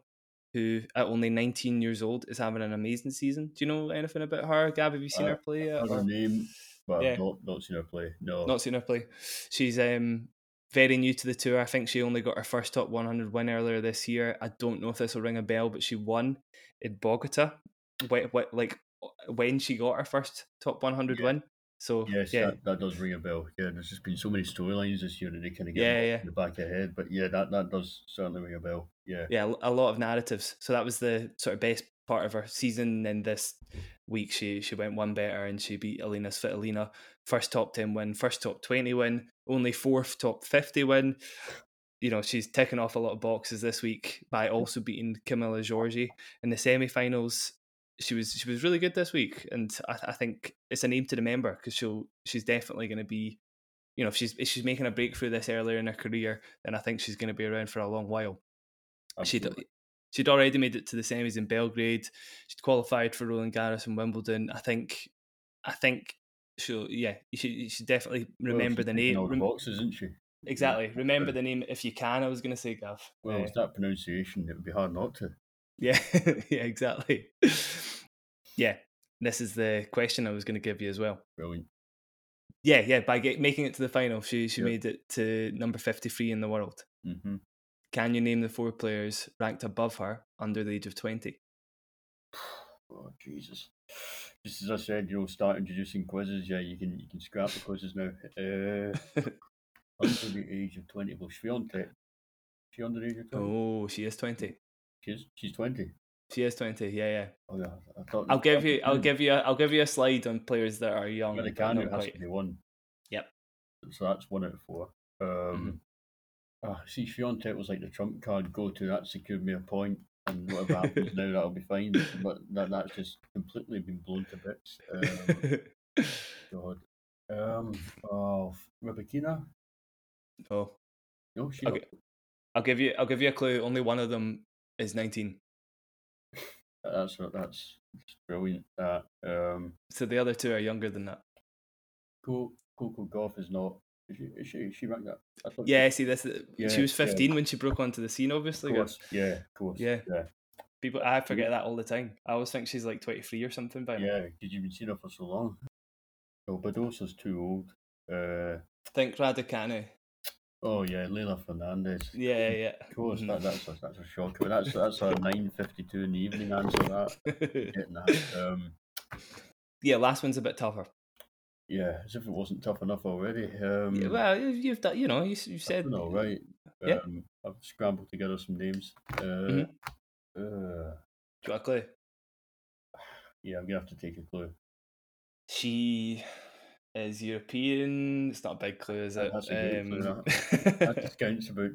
who at only 19 years old is having an amazing season. Do you know anything about her, Gab? Have you seen Uh, her play? Yet, her or- name, but Yeah. I've not, not seen her play. No. Not seen her play. She's um very new to the tour. I think she only got her first top 100 win earlier this year. I don't know if this will ring a bell, but she won in Bogota, like when she got her first top 100 Yeah. win. So Yes, yeah, that, that does ring a bell. Yeah, there's just been so many storylines this year that they kind of get Yeah, yeah. in the back of the head. But yeah, that, that does certainly ring a bell. Yeah. yeah, a lot of narratives. So that was the sort of best part of her season. And this week, she she went one better and she beat Alina Svitolina. First top ten win, first top twenty win, only fourth top fifty win. You know, she's ticking off a lot of boxes this week by also beating Camila Giorgi in the semi-finals. She was she was really good this week, and I, I think it's a name to remember because she'll she's definitely going to be. You know, if she's if she's making a breakthrough this earlier in her career, then I think she's going to be around for a long while. Absolutely. she'd already made it to the semis in Belgrade. She'd qualified for Roland Garros and Wimbledon. I think, I think she'll yeah. You should you should definitely remember well, the name. All the boxes, isn't she? Exactly. Remember the name if you can. I was going to say Gav. Well, uh, it's that pronunciation. It would be hard not to. Yeah. yeah. Exactly. yeah. This is the question I was going to give you as well. Brilliant. Yeah, yeah. By get, making it to the final, she she yep. made it to number fifty three in the world. Mm-hmm. Can you name the four players ranked above her under the age of twenty? Oh Jesus! Just as I said, you know, start introducing quizzes. Yeah, you can you can scrap the quizzes now. Uh, under the age of twenty, well, Swiatek. She under the age of twenty. Oh, she is twenty. She's she's twenty. She is twenty. Yeah, yeah. Oh yeah. I thought I'll give you. I'll give you. A, I'll give you a slide on players that are young. But the can has quite. to be one. Yep. So that's one out of four. Um, mm-hmm. oh, see, Swiatek was like the trump card go to. That secured me a point, and whatever happens now, that'll be fine. But that that's just completely been blown to bits. Um, God. Um. Oh, Rybakina. Oh. No, she. Okay. I'll give you. I'll give you a clue. Only one of them is nineteen. That's that's brilliant. That um. So the other two are younger than that. Coco Gauff is not. Is she? Is she? Is she ranked that? yeah. She, see, this. Yeah, she was fifteen yeah. when she broke onto the scene. Obviously. Course. Yeah. Of course. Yeah. Yeah. People, I forget that all the time. I always think she's like twenty three or something. By yeah, because you've been seeing her for so long. Oh, Badosa's too old. Uh, think Raducanu. Oh yeah, Leylah Fernandez. Yeah, yeah. Of course, mm-hmm. that, that's a, that's a shock. That's that's a nine fifty two in the evening answer. That getting that. Um, yeah, last one's a bit tougher. Yeah, as if it wasn't tough enough already. Um, yeah, well, you've done. You know, you you said all right. Yeah. Um, I've scrambled together some names. Uh, mm-hmm. uh, Do you want a clue? Yeah, I'm gonna have to take a clue. She is European. It's not a big clue, is it? That's a um, that. discounts about.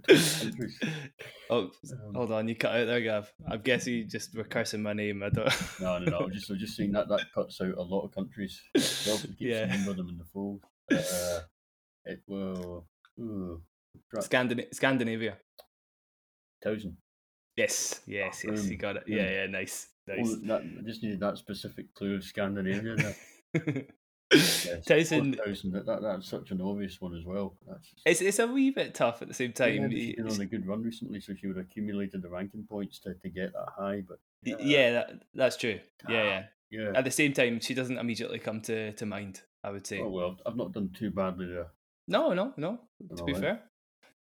Oh, um, hold on, you cut out there, Gav. I'm guessing you just were cursing my name. I don't. no, no, no. I'm just, I'm just saying that that cuts out a lot of countries. yeah, of them in the fold. Uh, it will. Ooh, Scandin- Scandinavia. Thousand. Yes, yes, yes. Um, you got it. Yeah, yeah. Nice, nice. Oh, that, I just needed that specific clue of Scandinavia. Yes, Tauson, that, that, that's such an obvious one as well. That's it's it's a wee bit tough at the same time. Yeah, she's been on a good run recently, so she would have accumulated the ranking points to, to get that high. But yeah, uh, yeah that, that's true. Yeah, ah, yeah, yeah. At the same time, she doesn't immediately come to, to mind. I would say. Oh well, I've not done too badly there. No, no, no. To be fair,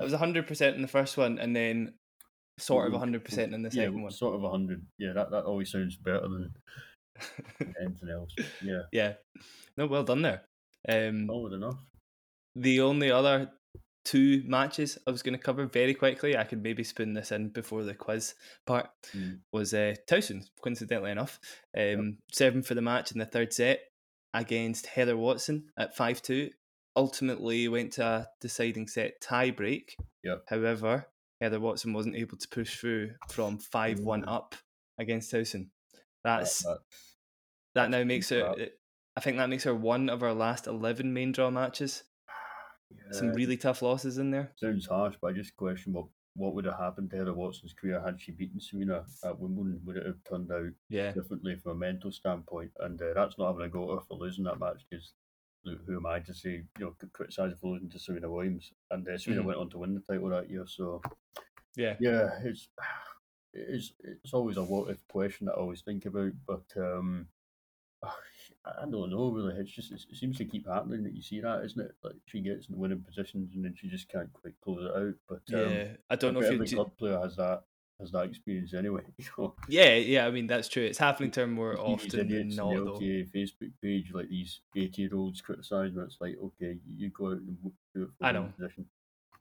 it was hundred percent in the first one, and then sort of hundred percent in the second yeah, one. Sort of hundred. Yeah, that that always sounds better than anything else. Yeah. Yeah. No, well done there. Um, Solid enough. The only other two matches I was going to cover very quickly, I could maybe spoon this in before the quiz part, mm. was uh, Tauson, coincidentally enough. Um, yep. Seven for the match in the third set against Heather Watson at 5 2. Ultimately went to a deciding set tie break. Yep. However, Heather Watson wasn't able to push through from 5 1 up against Tauson. That's that, that now makes her. I think that makes her one of our last eleven main draw matches. Yeah. Some really tough losses in there. Sounds harsh, but I just question what what would have happened to Heather Watson's career had she beaten Serena at Wimbledon? Would it have turned out yeah. differently from a mental standpoint? And uh, that's not having a go at her for losing that match because who am I to say, you know, criticise for losing to Serena Williams? And uh, Serena mm. went on to win the title that year. So, yeah, yeah, it's it's it's always a what if question that I always think about, but um, I don't know really. It's just it seems to keep happening that you see that, isn't it? Like she gets in the winning positions and then she just can't quite close it out. But um, yeah, I don't know if every club player has that has that experience anyway. yeah, yeah. I mean that's true. It's happening to her more often than not. The LTA Facebook page, like these eighty-year-olds criticising. It's like, okay, you go out and do it for I know. Position.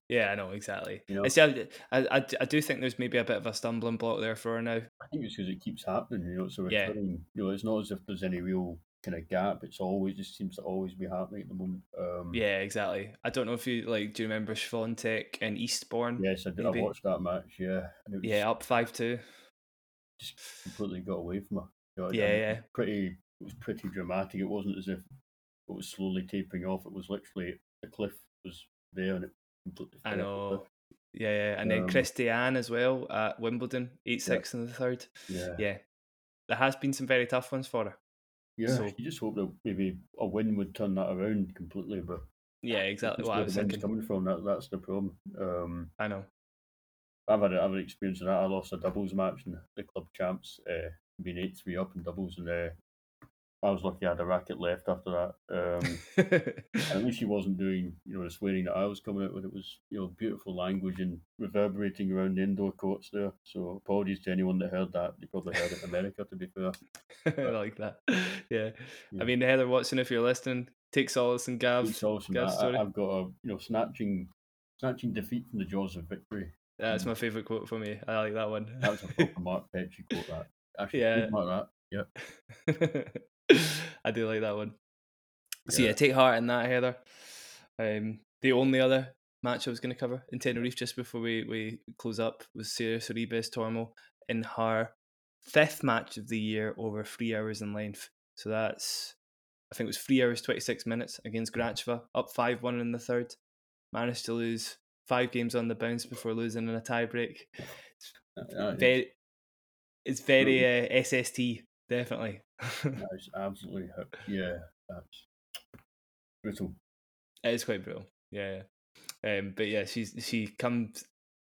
Yeah, I know exactly. You know? I, I, I do think there's maybe a bit of a stumbling block there for her now. I think it's because it keeps happening. You know, so yeah. you know, it's not as if there's any real kind of gap. It's always just seems to always be happening at the moment. Um, yeah, exactly. I don't know if you like. Do you remember Swiatek and Eastbourne? Yes, I did. Maybe? I watched that match. Yeah, yeah, up five two. Just completely got away from her. You know, yeah, yeah. Pretty. It was pretty dramatic. It wasn't as if it was slowly tapering off. It was literally the cliff was there and it. I know. Yeah, yeah. and then Um, Christiane as well at Wimbledon, eight six in the third. Yeah, Yeah, there has been some very tough ones for her. yeah. So- you just hope that maybe a win would turn that around completely, but Yeah, exactly that's what I where was the win's coming from. That that's the problem. Um, I know. I've had I've had experience of that. I lost a doubles match in the club champs, uh, being eight three up in doubles, and uh, I was lucky I had a racket left after that. Um, at least she wasn't doing you know the swearing that I was coming out with. It was you know beautiful language and reverberating around the indoor courts there. So apologies to anyone that heard that. They probably heard it in America. To be fair, I like that. Yeah. Yeah. I mean, Heather Watson, if you're listening, take solace in Gav. it's awesome. Gav's I, story. I, I've got a you know snatching snatching defeat from the jaws of victory. That's my favourite quote for me. I like that one. That was a proper Mark Petrie quote. That actually Yeah. Mark that. Yeah. I do like that one. So yeah, Yeah. take heart in that, Heather. Um, the only other match I was going to cover in Tenerife just before we, we close up was Sara Sorribes Tormo in her fifth match of the year over three hours in length. So that's, I think it was three hours, 26 minutes against Gracheva, up 5 1 in the third. Managed to lose five games on the bounce before losing in a tiebreak. That is- Very, it's very uh, SST, definitely. that is absolutely yeah. That's brutal. It is quite brutal. Yeah. yeah. Um, but yeah, she's she comes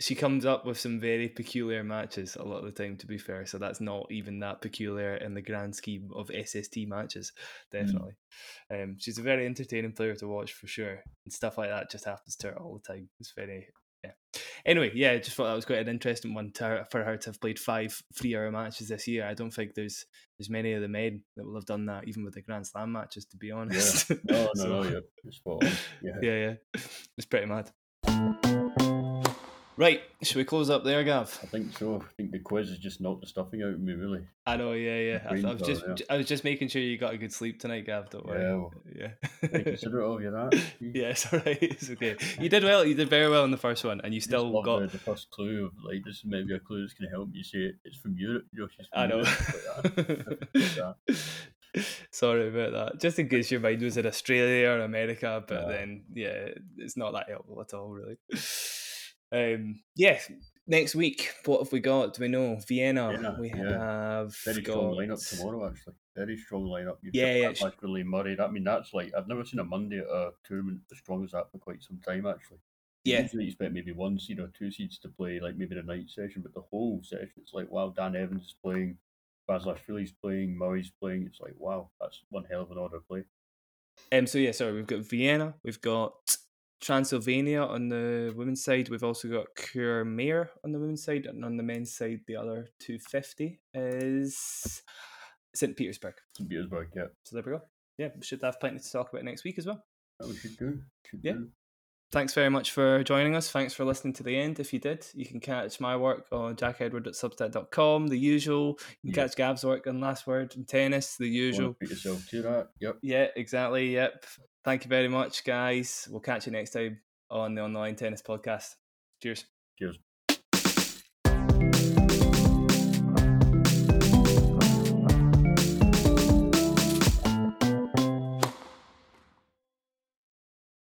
she comes up with some very peculiar matches a lot of the time. To be fair, so that's not even that peculiar in the grand scheme of SST matches. Definitely, um, she's a very entertaining player to watch for sure, and stuff like that just happens to her all the time. It's very yeah. Anyway, yeah, I just thought that was quite an interesting one to for her to have played five three-hour matches this year. I don't think there's there's many of the men that will have done that, even with the Grand Slam matches. To be honest, No, no, So- no. You're, you're spot on. Yeah. yeah, yeah. It's pretty mad. Right, should we close up there, Gav? I think so. I think the quiz has just knocked the stuffing out of me, really. I know, yeah, yeah. I, I was just, yeah. I was just making sure you got a good sleep tonight, Gav. Don't worry. Yeah, well, yeah. I consider it of you that. yeah, all right. It's okay. You did well. You did very well in the first one, and you still got. the, the first clue of like this is maybe a clue that's going to help you say it. It's from Europe. You know, I know. Europe, like that. Like Sorry about that. Just in case your mind was in Australia or America, but Yeah. then yeah, it's not that helpful at all, really. Um, yeah. Next week, what have we got? Do we know Vienna? Vienna, we yeah. have Very got strong lineup tomorrow, actually. Very strong lineup. You've Yeah, yeah, back Murray. I mean, that's like I've never seen a Monday at a tournament as strong as that for quite some time, actually. Yeah. Usually you expect maybe one seed or two seeds to play, like maybe the night session, but the whole session, it's like, wow, Dan Evans is playing, Basilashvili's playing, Murray's playing. It's like, wow, that's one hell of an order of play. Um, so yeah, sorry, we've got Vienna, we've got Transylvania on the women's side, we've also got Courmayeur on the women's side, and on the men's side, the other two fifty is St. Petersburg. St. Petersburg, yeah. So there we go. Yeah, we should have plenty to talk about next week as well. That we should do. Should Yeah. do. Thanks very much for joining us. Thanks for listening to the end. If you did, you can catch my work on jackedward.substack.com, the usual. You can Yeah. catch Gav's work on Last Word and Tennis, the usual. Put yourself to that. Yep. Yeah, exactly. Yep. Thank you very much, guys. We'll catch you next time on the Online Tennis Podcast. Cheers. Cheers.